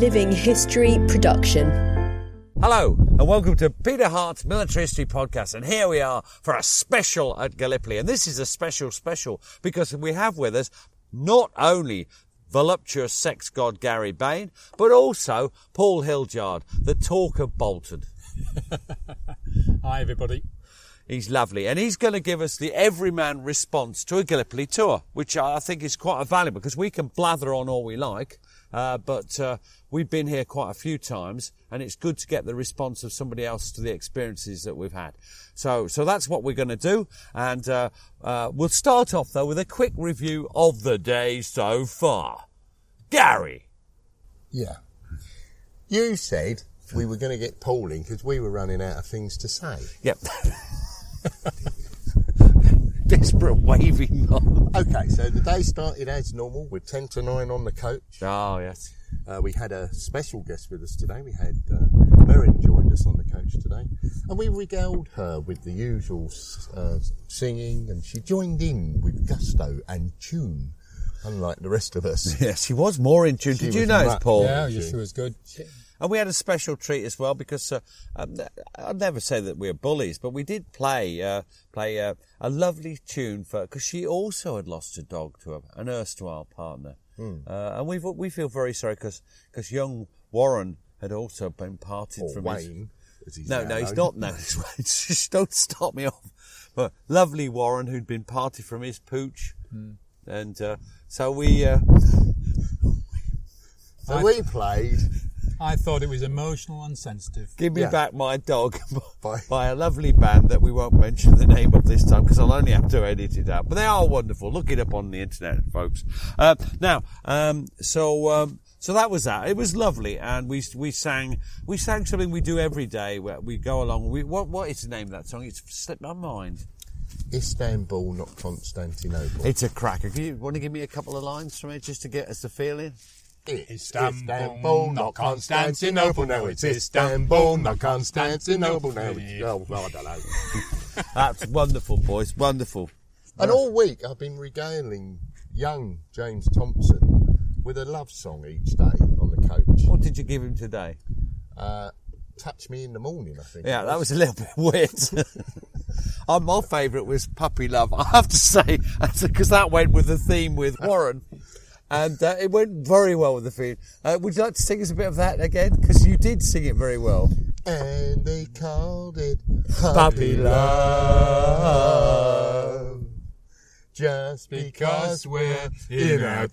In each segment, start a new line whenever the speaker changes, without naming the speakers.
Living History production.
Hello, and welcome to Peter Hart's Military History Podcast. And here we are for a special at Gallipoli. And this is a special, special because we have with us not only voluptuous sex god Gary Bain, but also Paul Hildyard, the talk of Bolton.
Hi, everybody.
He's lovely, and he's going to give us the everyman response to a Gallipoli tour, which I think is quite valuable because we can blather on all we like, uh, but uh, we've been here quite a few times, and it's good to get the response of somebody else to the experiences that we've had. So, so that's what we're going to do, and uh, uh, we'll start off though with a quick review of the day so far. Gary,
Yeah. You said we were going to get polling because we were running out of things to say.
yep. Desperate waving on.
Okay, so the day started as normal with 10 to 9 on the coach.
Oh yes.
Uh, we had a special guest with us today. We had uh, Merrin joined us on the coach today. And we regaled her with the usual uh, singing, and she joined in with gusto and tune, unlike the rest of us.
Yes, she was more in tune.
She
Did you
was
notice, Paul?
Yeah,
she
you was good.
And we had a special treat as well because uh, um, I'd never say that we're bullies, but we did play uh, play uh, a lovely tune for because she also had lost a dog to a, an erstwhile partner, uh, and we we feel very sorry because because young Warren had also been parted
Or
from his.
Wayne. as he's
No, no, he's not. No, he's Just don't stop me off. But lovely Warren, who'd been parted from his pooch,
Hmm.
and uh, so we. Uh,
So we played
I thought it was emotional and sensitive.
Give me
Yeah.
back my dog
By-
by a lovely band that we won't mention the name of this time because I'll only have to edit it out. But they are wonderful. Look it up on the internet, folks. Uh, now, um, so um, so that was that. It was lovely, and we we sang we sang something we do every day where we go along. We what what is the name of that song? It's slipped my mind.
Istanbul, not Constantinople.
It's a cracker. Can you want to give me a couple of lines from it just to get us the feeling?
Istanbul, not Constantinople. No, it's Istanbul, not Constantinople. No, it's, oh, well, I don't know.
That's wonderful, boys. Wonderful.
And all week I've been regaling young James Thompson with a love song each day on the coach.
What did you give him today?
Uh, Touch Me in the Morning, I think.
Yeah,
it
that was a little bit weird. Uh, my favourite was Puppy Love. I have to say, because that went with the theme with Warren. And uh, it went very well with the theme. Uh, would you like to sing us a bit of that again? Because you did sing it very well.
And they called it
Puppy
Love. Just because we're in our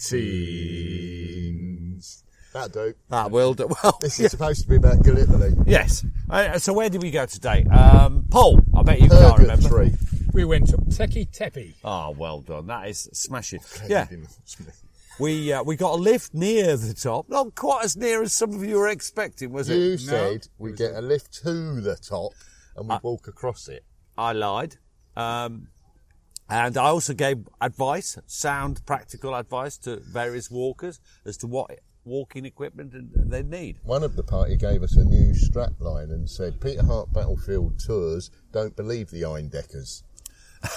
teens. That do.
That will do. Well,
This is supposed to be about Gallipoli.
yes. Uh, so where did we go today? Um, Paul, I bet you can't
Purgatory.
remember.
We went up Tekke Tepe.
Oh, well done. That is smashing.
Okay,
Yeah. We uh, we got a lift near the top, not quite as near as some of you were expecting, was it?
You said we get a lift to the top and we walk across it.
I lied. Um, and I also gave advice, sound, practical advice to various walkers as to what walking equipment they need.
One of the party gave us a new strap line and said, Peter Hart Battlefield Tours don't believe the Eindeckers.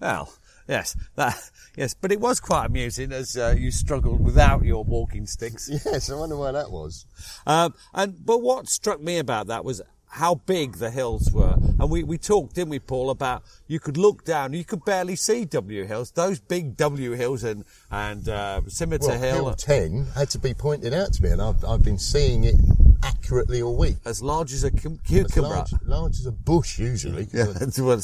Well, yes, that, yes, but it was quite amusing as uh, you struggled without your walking sticks.
Yes, I wonder why that was.
Um, and but what struck me about that was how big the hills were. And we, we talked, didn't we, Paul, about you could look down, you could barely see W hills. Those big W hills and, and uh, Scimitar
Well,
Hill,
Hill 10 had to be pointed out to me, and I've, I've been seeing it accurately all week.
as large as a cu-
It's
cucumber.
large, large as a bush, usually.
Yeah, well,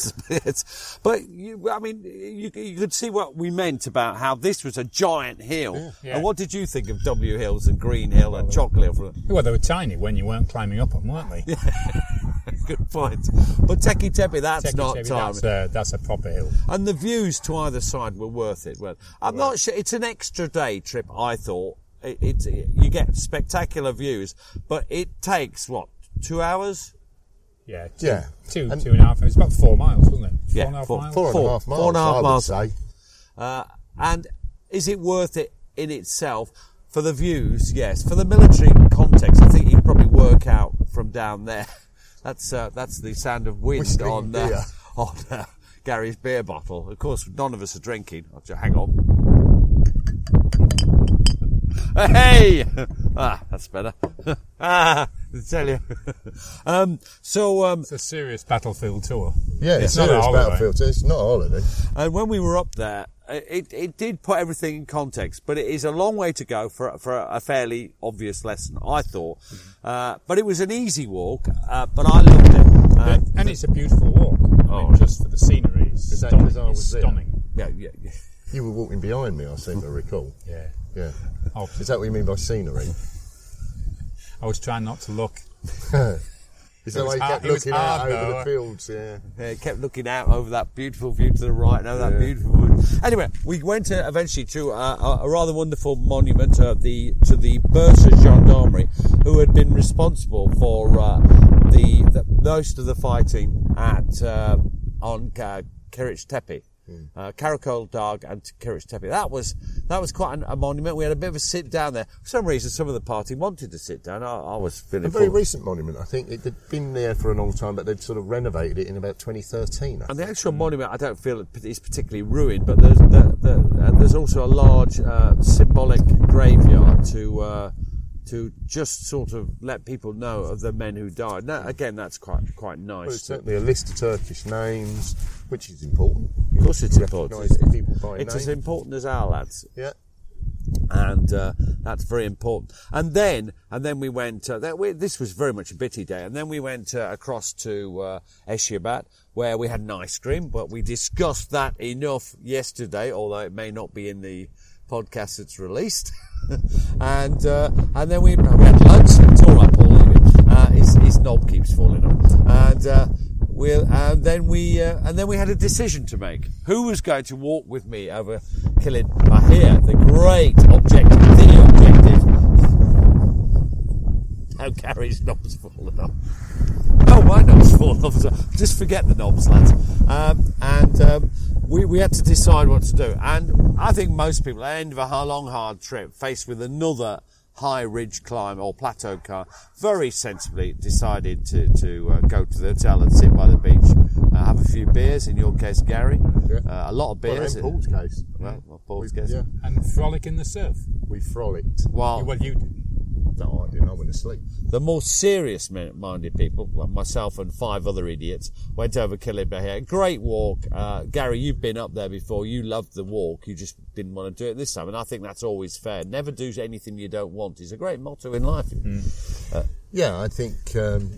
but you, I mean, you, you could see what we meant about how this was a giant hill.
Yeah.
And what did you think of W Hills and Green Hill and Chocolate Hill?
Well, they were tiny when you weren't climbing up them, weren't they?
Good point. But Tekke Tepe, that's
Teki
not
Tepe,
time.
That's a, that's a proper hill.
And the views to either side were worth it. Well, I'm not sure. It's an extra day trip, I thought. It, it's you get spectacular views, but it takes what two hours?
Yeah. Two,
Yeah.
Two,
And-
two and a half. It's about four miles, wasn't it? Four
Yeah,
and a half
four-
miles.
Four and a
Four-
half miles,
four and a half
I would
miles.
say.
Uh, and is it worth it in itself for the views? Yes. For the military context, I think you'd probably work out from down there. That's uh, that's the sound of wind
Whistling
on uh, on uh, Gary's beer bottle. Of course, none of us are drinking. Hang on. Hey! Ah, that's better. ah, I tell you. um, so, um,
It's a serious battlefield tour.
Yeah, it's,
It's not a
serious
holiday.
battlefield. It's not a holiday.
And when we were up there, it, it did put everything in context, but it is a long way to go for, for a fairly obvious lesson, I thought. Uh, but it was an easy walk, uh, but I loved it. Uh,
and it's a beautiful walk. I
Oh.
mean, just for the scenery, it's
Is that
stunning.
'cause I
It's
was there?
stunning.
yeah, yeah, yeah.
You were walking behind me, I seem to recall.
Yeah.
Yeah.
Oh,
Is that what you mean by scenery?
I was trying not to look.
Is that
was
why you
hard-
kept
it was
looking out
hard,
over
though.
the fields? Yeah.
Yeah, kept looking out over that beautiful view to the right and over that
Yeah.
beautiful. Anyway, we went uh, eventually to uh, a, a rather wonderful monument uh, the to the Bursa Gendarmerie, who had been responsible for uh, the, the most of the fighting at uh, on uh, Kiretch Tepe. Uh, Karakol Dag and Kiretch Tepe. That was that was quite an, a monument. We had a bit of a sit down there. For some reason, some of the party wanted to sit down. I, I was feeling
A very
full.
recent monument, I think. It had been there for a long time, but they'd sort of renovated it in about 2013. I
And
think.
the actual monument, I don't feel it is particularly ruined, but there's the, the, uh, there's also a large uh, symbolic graveyard to uh, to just sort of let people know of the men who died. Now, again, that's quite quite
Well,
nice.
it's certainly a list of Turkish names, which is important.
of course, it's important. It's as important as our lads.
Yeah.
and uh, that's very important. And then, and then we went. Uh, that we, this was very much a bitty day, and then we went uh, across to uh, Eceabat, where we had an ice cream. But we discussed that enough yesterday, although it may not be in the podcast that's released. and uh, and then we, we had lunch. It's all right, Paul. Uh, his, his knob keeps falling off, and. Uh, We'll, and then we uh, and then we had a decision to make. Who was going to walk with me over Kilitbahir, the great objective, the objective. Oh, Gary's knob's fallen off. Oh, my knob's fallen off. as well. Just forget the knobs, lads. Um, and um, we, we had to decide what to do. And I think most people, at the end of a long, hard trip, faced with another high ridge climb or plateau car, very sensibly decided to, to uh, go to the hotel and sit by the beach, uh, have a few beers, in your case, Gary.
Yeah.
Uh, a lot of beers.
Well,
beers.
in Paul's case,
Well, well, Paul's
We-
case.
yeah.
And frolic in the surf.
we frolicked.
While
Well, you didn't.
No, I didn't. I went to sleep.
the more serious minded people, well, myself and five other idiots, went over Kilitbahir. Great walk. Uh, Gary, you've been up there before. You loved the walk. You just didn't want to do it this time. And I think that's always fair. Never do anything you don't want is a great motto in life.
Yeah, I think um,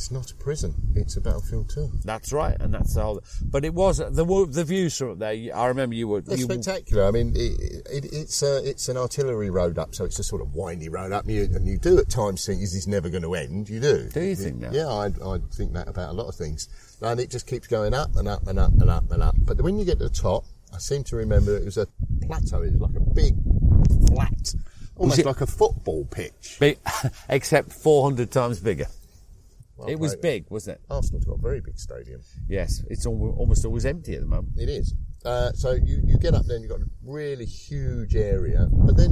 it's not a prison. It's a battlefield too.
That's right. And that's the whole, but it was, the, the views from up there, I remember you were,
They're
you,
spectacular. I mean, it, it, it's uh, it's an artillery road up, so it's a sort of windy road up. You, and you do at times think, is this never going to end? You do.
Do you think that?
Yeah, I, I think that about a lot of things. And it just keeps going up and up and up and up and up. But when you get to the top, I seem to remember it was a plateau. It was like a big, flat, almost like a football pitch.
except 400 times bigger.
Well
It was big, wasn't it?
Arsenal's got a very big stadium.
Yes. It's al- almost always empty at the moment.
It is. Uh, so you, you get up there and you've got a really huge area, but then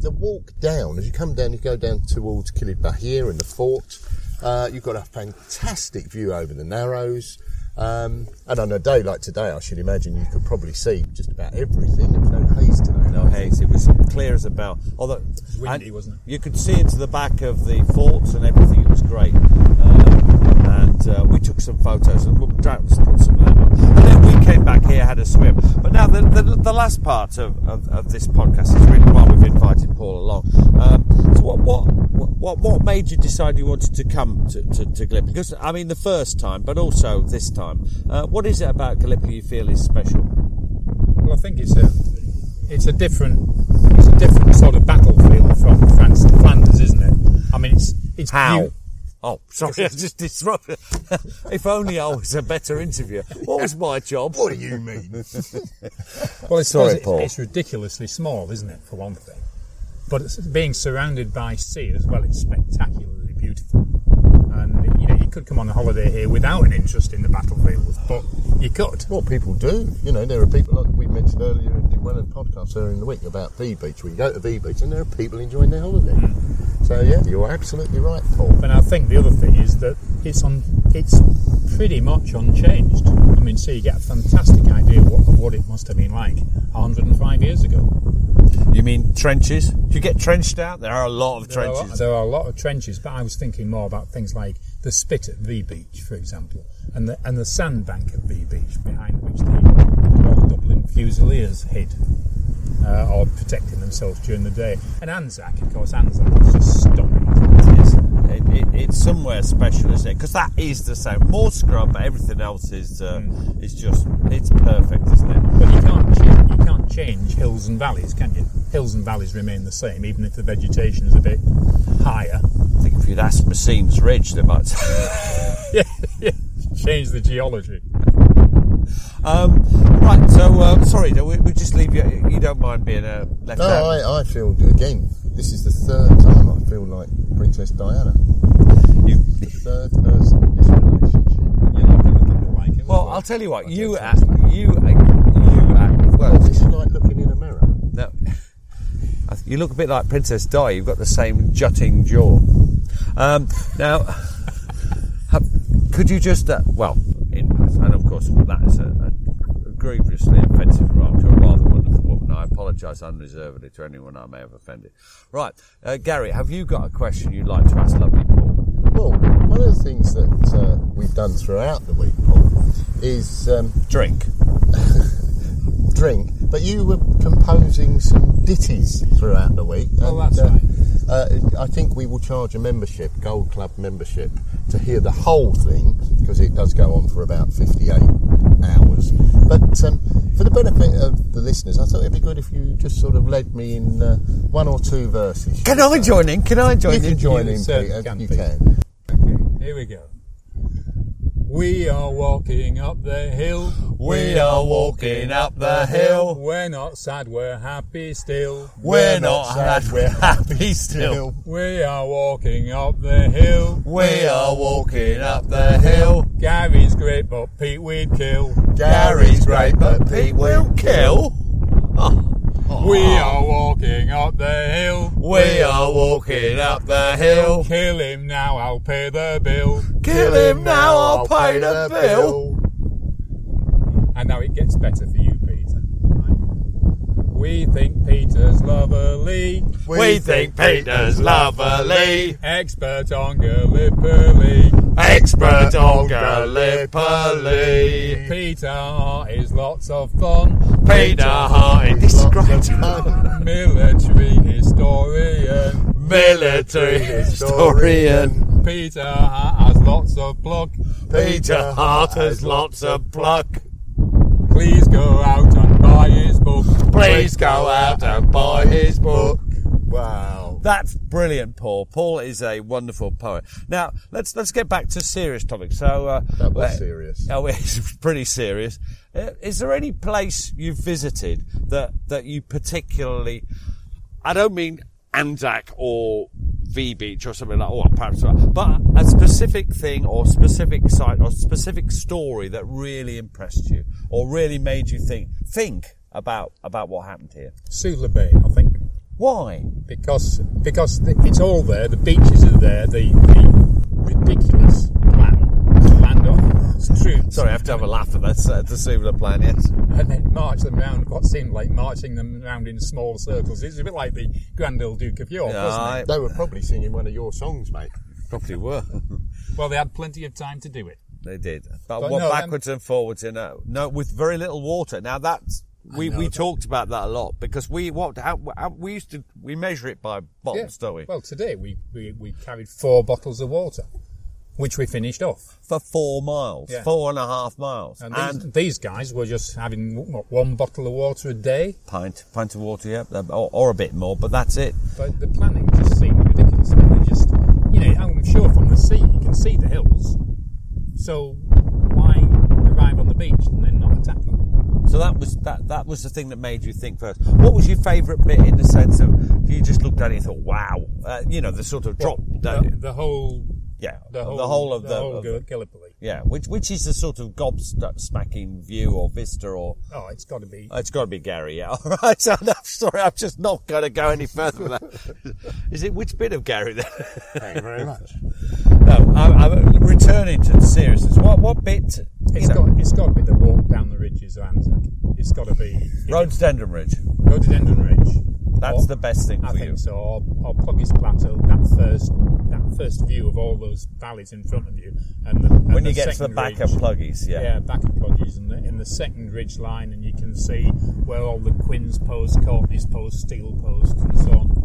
the walk down, as you come down, you go down towards Kilitbahir and the fort, uh, you've got a fantastic view over the Narrows. Um, and on a day like today, I should imagine you could probably see just about everything. There was no haze today.
No haze. It was clear as a bell. Although
windy, wasn't it?
You could see into the back of the forts and everything. It was great. And uh, we took some photos and we'll put some of them up. And then we came back here, had a swim. But now the, the, the last part of, of, of this podcast is really why we've invited Paul along. Um, so what, what what what made you decide you wanted to come to, to, to Gallipoli? Because I mean the first time, but also this time. Uh, what is it about Gallipoli you feel is special?
Well, I think it's a it's a different it's a different sort of battlefield from France and Flanders, isn't it? I mean, it's it's
How? Oh, sorry, I just disrupted. if only I was a better interviewer. What was my job?
What do you mean?
Well, it's,
Sorry,
it's,
Paul.
it's ridiculously small, isn't it, for one thing? But it's being surrounded by sea as well, it's spectacularly beautiful. And you know, you could come on a holiday here without an interest in the battlefield, but you could.
Well, people do. You know, there are people like we mentioned earlier in one of the podcasts earlier in the week about V Beach. We go to V Beach and there are people enjoying their holiday. Hmm. So yeah, you're absolutely right, Paul.
And I think the other thing is that it's on. It's pretty much unchanged. I mean, so you get a fantastic idea of what, of what it must have been like 105 years ago.
You mean trenches? Do you get trenched out? There are a lot of
There are,
trenches.
there are a lot of trenches, but I was thinking more about things like the spit at V Beach, for example, and the and the sandbank at V Beach, behind which the Royal Dublin Fusiliers hid uh, or protecting themselves during the day. And Anzac, of course, Anzac is just stunning.
It is. It, it, it's somewhere special, isn't it? Because that is the same. More scrub, but everything else is uh, is just it's perfect, isn't it?
But you can't change, you can't change hills and valleys, can you? Hills and valleys remain the same, even if the vegetation is a bit higher.
I think if you'd asked Massim's Ridge, they might.
yeah, yeah. Change the geology.
um, right. So uh, sorry, we, we just leave you. You don't mind being uh, left
No,
out.
I, I feel again. This is the third time I feel like Princess Diana.
You-
The third person in this relationship.
You look a little bit like him.
well, I'll tell you what.
I
You, act, you, act, you. Act, well,
What's this like looking in a mirror?
No. You look a bit like Princess Di. You've got the same jutting jaw. Um, now, have- could you just, uh, well, in and of course that is a, a grievously offensive remark to a rather wonderful woman. I apologise unreservedly to anyone I may have offended. Right, uh, Gary, have you got a question you'd like to ask Lovely Paul?
Well, one of the things that uh, we've done throughout the week, Paul, is um,
Drink.
drink, but you were composing some ditties throughout the week.
Oh,
and,
that's
uh,
right.
Uh, I think we will charge a membership, Gold Club membership, to hear the whole thing because it does go on for about 58 hours. But um, for the benefit of the listeners, I thought it'd be good if you just sort of led me in uh, one or two verses.
Can I join in? Can I join
You
in?
can join
You
in, Peter. You
Peter.
can.
Here we go. We are walking up the hill.
We are walking up the hill.
We're not sad, we're happy still.
We're not sad, we're happy still.
We are walking up the hill.
We are walking up the hill.
Gary's great, but Pete we'd kill.
Gary's great, but Pete will kill. Ah. Oh.
We are walking up the hill.
We are walking up the hill.
Kill him now, I'll pay the bill.
Kill him now, I'll pay the bill.
And now it gets better for you, Peter. We think Peter's lovely.
We think Peter's lovely.
Expert on Gallipoli.
Expert on Gallipoli.
Peter is lots of fun.
Peter Hart, this is great.
Military historian.
Military historian.
Peter Hart has lots of pluck.
Peter Hart has lots of pluck.
Please go out and buy his book.
Please go out and buy his book.
Wow.
That's brilliant, Paul. Paul is a wonderful poet. Now let's let's get back to serious topics. So uh,
That was
uh,
serious.
Oh, it's pretty serious. Uh, is there any place you've visited that that you particularly? I don't mean Anzac or V Beach or something like, or perhaps, but a specific thing or specific site or specific story that really impressed you or really made you think think about about what happened here.
Suvla Bay, I think.
Why?
because because the, it's all there. The beaches are there. The, the ridiculous plan, land of troops,
Sorry, I have to have a laugh at that. Uh, the Suvla plan, yes.
and then march them around. What seemed like marching them around in small circles. It's a bit like the Grand Old Duke of York,
Yeah,
wasn't
I-
it?
They were probably singing one of your songs, mate.
Probably were.
Well, they had plenty of time to do it.
They did, but,
But
what
no,
backwards and forwards in a no with very little water. Now that's we, we talked about that a lot because we what how, how, we used to we measure it by bottles, don't we?
Well, today we, we, we carried four bottles of water, which we finished off.
For four miles,
Yeah.
four and a half miles,
And,
and,
these, these guys were just having what, one bottle of water a day.
pint pint of water, yeah, uh, or, or a bit more, but that's it.
But the planning just seemed ridiculous. They just, you know, I'm sure from the sea you can see the hills. So why arrive on the beach and then not attack them?
So that was that that was the thing that made you think first. What was your favourite bit in the sense of if you just looked at it and thought, wow, uh, you know, the sort of drop, don't
The, the whole,
yeah,
the whole,
of
the
the,
whole
of-
Gall- Gallipoli.
yeah, which which is the sort of gobsmacking view or vista or
Oh, it's got to be.
Oh, it's got to be Gary, yeah. All right, so I'm sorry, I'm just not going to go any further with that. Is it which bit of Gary then?
Thank you very much.
no, I'm, I'm returning to the seriousness. What what bit? You
It's got, it's got to be the walk down the ridges of Anzac. It's got to be
Rhododendron Ridge.
Rhododendron Ridge.
That's
Or-
the best thing
I
for
think
you.
so. Or, or Plugge's Plateau. That first, that first view of all those valleys in front of you, and the, and
When
the
you get to the
second
back
ridge.
of Plugge's, yeah.
Yeah, back of Plugge's, and the, in the second ridge line, and you can see where all the Quinn's post, Courtney's post, Steel post, and so on.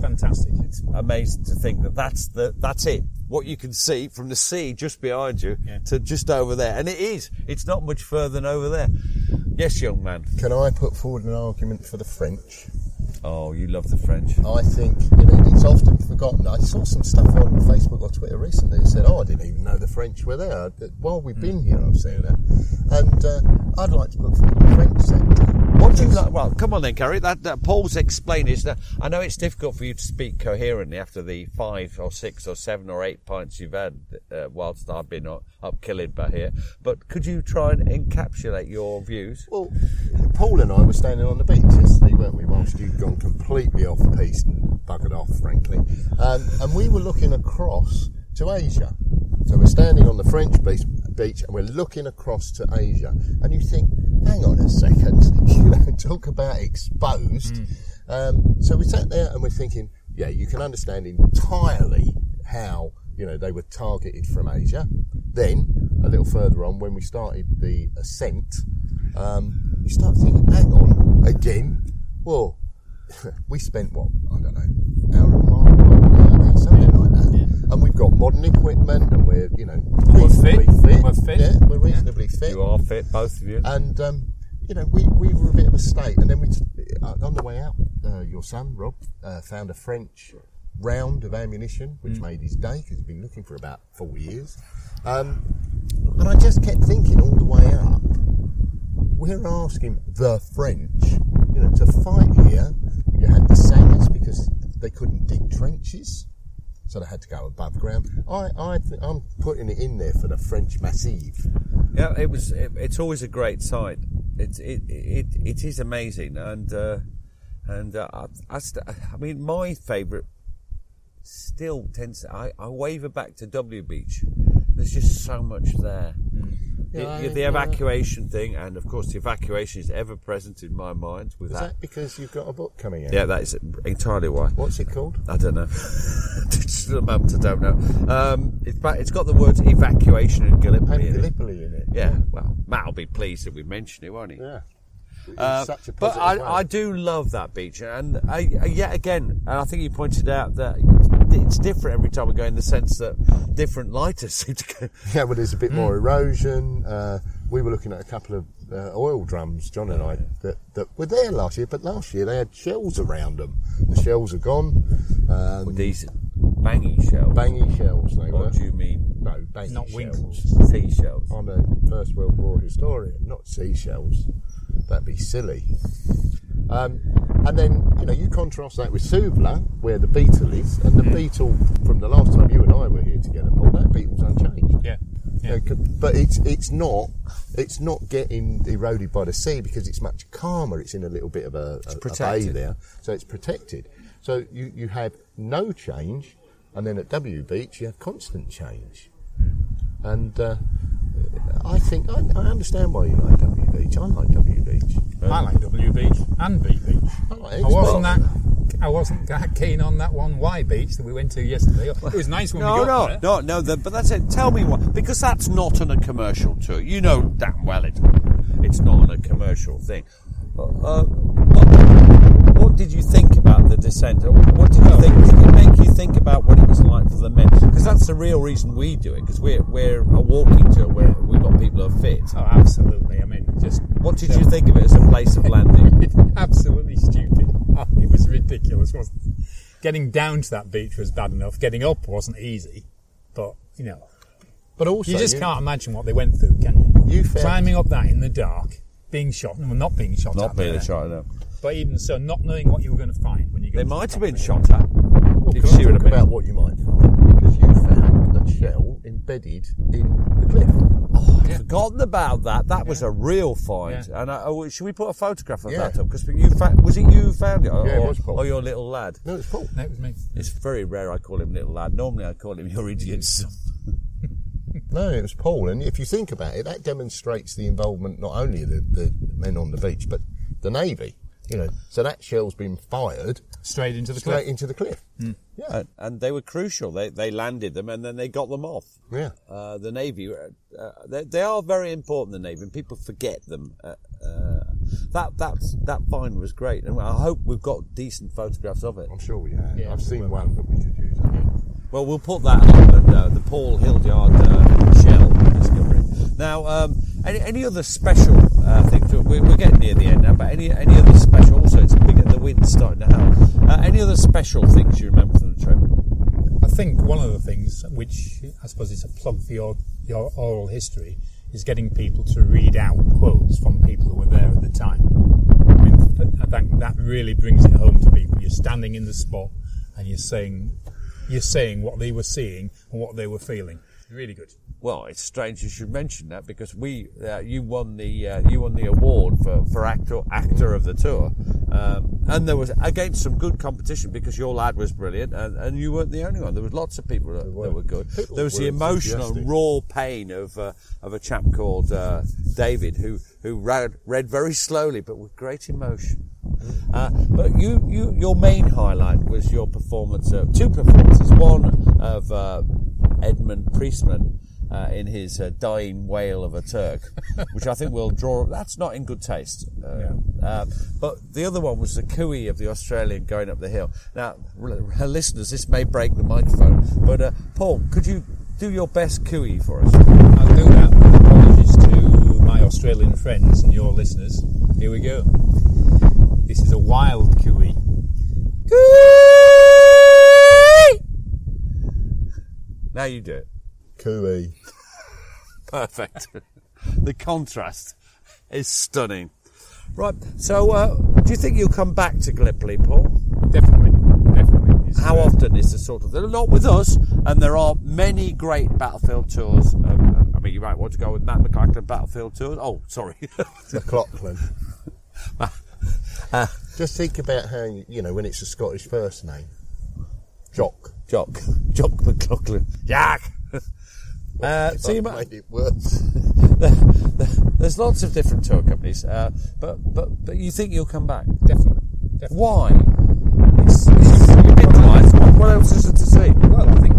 Fantastic. It's,
Amazing to think that that's the that's it. What you can see from the sea just behind you
Yeah.
to just over there, and it is. It's not much further than over there. Yes, young man.
Can I put forward an argument for the French?
Oh, you love the French.
I think you know it's often forgotten. I saw some stuff on Facebook or Twitter recently that said, "Oh, I didn't even know the French were there." That While we've been here, I've seen that, and uh, I'd like to put forward the French sector.
What do you like? Well, come on then, Gary. That, that Paul's explaining is that I know it's difficult for you to speak coherently after the five or six or seven or eight pints you've had uh, whilst I've been up, up Kilitbahir. But could you try and encapsulate your views?
Well, Paul and I were standing on the beach yesterday, weren't we? Whilst you'd gone completely off piece and buggered off, frankly, um, and we were looking across to Asia. So we're standing on the French beach, beach and we're looking across to Asia, and you think, hang on a second, you know, talk about exposed. Um, so we sat there and we're thinking, yeah, you can understand entirely how you know they were targeted from Asia. Then a little further on, when we started the ascent, um, you start thinking, hang on, again. Well, we spent what I don't know, hour and a half, something like that, and we've got modern equipment, and we're you know
We're fit.
reasonably
We're fit.
Yeah, we're reasonably fit.
You are fit, both of you.
And um, you know, we, we were a bit of a state, and then we t- uh, on the way out, uh, your son Rob uh, found a French round of ammunition, which
Mm.
made his day because he'd been looking for about four years. Um, and I just kept thinking all the way up, we're asking the French, you know, to fight here. You had the singers because they couldn't dig trenches. So they had to go above ground. I, I, th- I'm putting it in there for the French Massive.
Yeah, it was. It, it's always a great sight. It's it it, it is amazing, and uh, and uh, I, I, st- I mean, my favourite still tends. To, I I waver back to W Beach. There's just so much there.
Yeah,
The- the
yeah.
evacuation thing, and of course, the evacuation is ever present in my mind. With
Is
that,
that because you've got a book coming out?
yeah, that is entirely why.
What's it called?
I don't know. Just the moment, I don't know. Um, it's, it's got the words evacuation and Gallipoli in it.
In it.
Yeah, well, Matt will be pleased that we mention it, won't he?
Yeah.
Uh, but I. I do love that beach, and I, I, yet again, and I think you pointed out that it's different every time we go in the sense that different lighters seem to go.
Yeah, well, there's a bit
Hmm.
more erosion. Uh, we were looking at a couple of uh, oil drums, John and I, that, that were there last year, but last year they had shells around them. The shells are gone. Um,
with these banging shells.
banging shells, they were.
What do you mean?
No, banging
Not
shells.
winkles.
Seashells.
I'm a First World War historian, not seashells. That'd be silly. Um, and then, you know, you contrast that with Suvla, where the beetle is, and the beetle from the last time you and I were here together, Paul, that beetle's unchanged.
yeah.
You
Yeah.
know, but it's it's not it's not getting eroded by the sea because it's much calmer. It's in a little bit of a, a, a bay there, so it's protected. So you, you have no change, and then at W Beach you have constant change. And uh, I think I, I understand why you like W Beach. I like W Beach.
I like W Beach and B Beach.
I like
I wasn't that I wasn't that keen on that one Y beach that we went to yesterday. It was nice when
No,
we
no,
got there.
no, no. The, but that's it. Tell me what, because that's not on a commercial tour. You know damn well it, it's not on a commercial thing. Uh, what, what did you think about the descent? What did you think? Did it make you think about what it was like for the men? Because that's the real reason we do it. Because we're we're a walking tour where we've got people who are fit.
Oh, absolutely. I mean, just
What did you think of it as a place of landing?
absolutely stupid. It was ridiculous, wasn't it? Getting down to that beach was bad enough. Getting up wasn't easy, but you know,
But also,
you just can't imagine what they went through, can you?
You
climbing up that in the dark, being shot, well, not being shot,
Not
at
being
there,
shot, no.
But even so, not knowing what you were going to find when you go.
They
to the
might have been shot at.
Well,
Did
can
you
I
see
talk about what you might find? Because you found a shell embedded in the cliff.
Oh, I'd forgotten about that. That was a real find.
Yeah.
And I, oh, should we put a photograph of
Yeah.
that up? Because you fa- was it you who found it, or,
Yeah, it
or-
was Paul.
or your little lad?
No, it's Paul.
No, it was me.
It's very rare I call him little lad. Normally I call him your idiot son.
No, it was Paul. And if you think about it, that demonstrates the involvement not only of the, the men on the beach, but the Navy. You know, so that shell's been fired
Straight into the
straight
cliff.
into the cliff. Yeah.
And, and they were crucial. They they landed them and then they got them off.
Yeah.
Uh, the Navy, uh, uh, they, they are very important. The Navy, and people forget them. Uh, uh, that that's that find was great, and I hope we've got decent photographs of it.
I'm sure we have.
Yeah,
I've seen
we will.
one that we could use.
Well, we'll put that up and uh, the Paul Hildyard uh, shell discovery. Now, um, any, any other special uh, things? We're, we're getting near the end now, but any any other special? Also, it's. The wind's starting to howl. Uh, any other special things you remember from the trip?
I think one of the things, which I suppose is a plug for your, your oral history, is getting people to read out quotes from people who were there at the time. I mean, I think that really brings it home to people. You're standing in the spot and you're saying, you're saying what they were seeing and what they were feeling. Really good.
Well, it's strange you should mention that because we, uh, you won the uh, you won the award for, for actor actor of the tour, um, and there was against some good competition because your lad was brilliant, and, and you weren't the only one. There was lots of people that, that were good.
People
there was the emotional, raw pain of uh, of a chap called uh, David who who read, read very slowly but with great emotion. Uh, but you, you, your main highlight was your performance, uh, two performances. One of uh, Edmund Priestman uh, in his uh, dying wail of a Turk, which I think will draw. That's not in good taste. Uh, uh, but the other one was the cooey of the Australian going up the hill. Now, r- listeners, this may break the microphone, but uh, Paul, could you do your best cooey for us?
I'll do that. Apologies to my Australian friends and your listeners. Here we go. This is a wild cooey.
Now you do it.
Cooey.
Perfect. the contrast is stunning. Right, so uh, do you think you'll come back to Gallipoli, Paul?
Definitely, definitely. It's,
How
uh,
often is the sort of not with us, and there are many great battlefield tours. Um, I mean, you might want to go with Matt McLachlan battlefield tours. Oh, sorry,
McLaughlin. Just think about how, you know, when it's a Scottish first name. Jock.
Jock, Jock McLaughlin, Jack. Uh, so you might,
it worse.
there's lots of different tour companies, uh, but but but you think you'll come back?
Definitely, definitely.
Why? It's, it's been twice. What, else is there to see?
Well, I think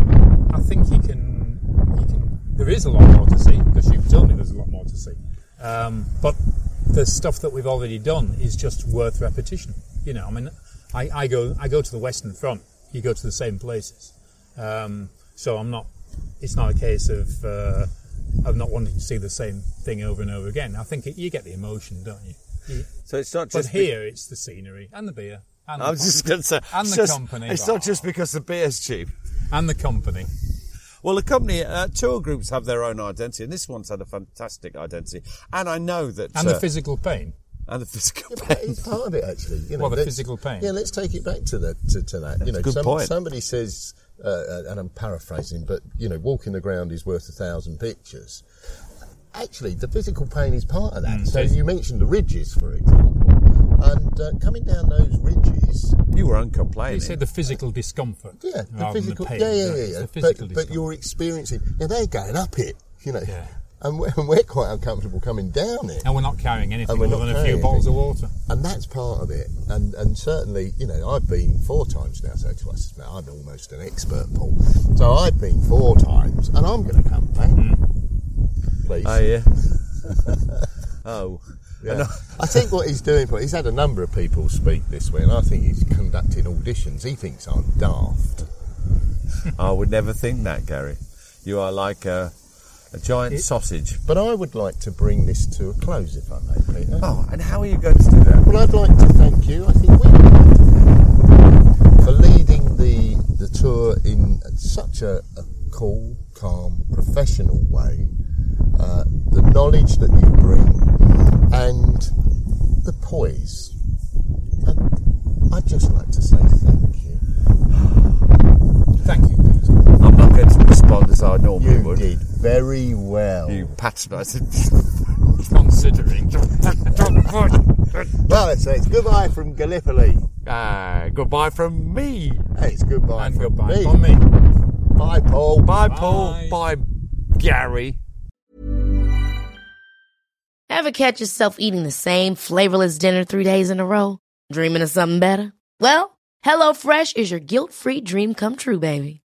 I think he can. He can. There is a lot more to see because you've told me there's a lot more to see. Um, but the stuff that we've already done is just worth repetition. You know, I mean, I, I go I go to the Western Front. You go to the same places. Um, so I'm not. It's not a case of uh, of not wanting to see the same thing over and over again. I think it, you get the emotion, don't you? You-
So it's not
but
just. be-
here, it's the scenery and the beer. And the
I was just going to say,
And the
just-
company.
It's not just because the beer's cheap.
and the company.
Well, the company, uh, tour groups have their own identity, and this one's had a fantastic identity. And I know that.
And
uh,
the physical pain.
and the physical
Yeah,
pain.
it's part of it, actually. You know,
Well, the physical pain.
Yeah, let's take it back to the to, to that. You know,
a good point.
somebody says, uh, uh, and I'm paraphrasing, but you know, walking the ground is worth a thousand pictures. Actually, the physical pain is part of that.
Mm,
so
so-
you mentioned the ridges, for example, and uh, coming down those ridges.
You were uncomplaining.
You said the physical discomfort.
Yeah, the
rather than
physical.
pain,
yeah, yeah, yeah. yeah.
The physical
but, but you're experiencing. Now they're going up it. You know,
Yeah.
And we're, and we're quite uncomfortable coming down it.
And we're not carrying anything
And we're
other
not
than a few
carrying
bottles of water.
And that's part of it. And and certainly, you know, I've been four times now, so twice as many. I'm almost an expert, Paul. So I've been four times, and I'm going to come back. Mm. Please.
Oh yeah. oh.
Yeah. I think what he's doing, he's had a number of people speak this way, and I think he's conducting auditions. He thinks I'm daft.
I would never think that, Gary. You are like a, a giant sausage.
But I would like to bring this to a close, if I may, Peter.
Oh, and how are you going to do that?
Well, I'd like to thank you. I think we would like to thank you for leading the the tour in such a, a cool, calm, professional way. Uh, the knowledge that you bring and the poise. And I'd just like to say thank you.
Thank you,
not going to respond as I normally
You
would.
did very well.
You patronising.
Considering.
Well, let's it's goodbye from Gallipoli.
Ah, goodbye from me.
Hey, it's goodbye
and
from
goodbye
me.
from me.
Bye, Paul.
Bye, Paul.
Bye.
Bye, Gary.
Ever catch yourself eating the same flavorless dinner three days in a row? Dreaming of something better? Well, HelloFresh is your guilt-free dream come true, baby.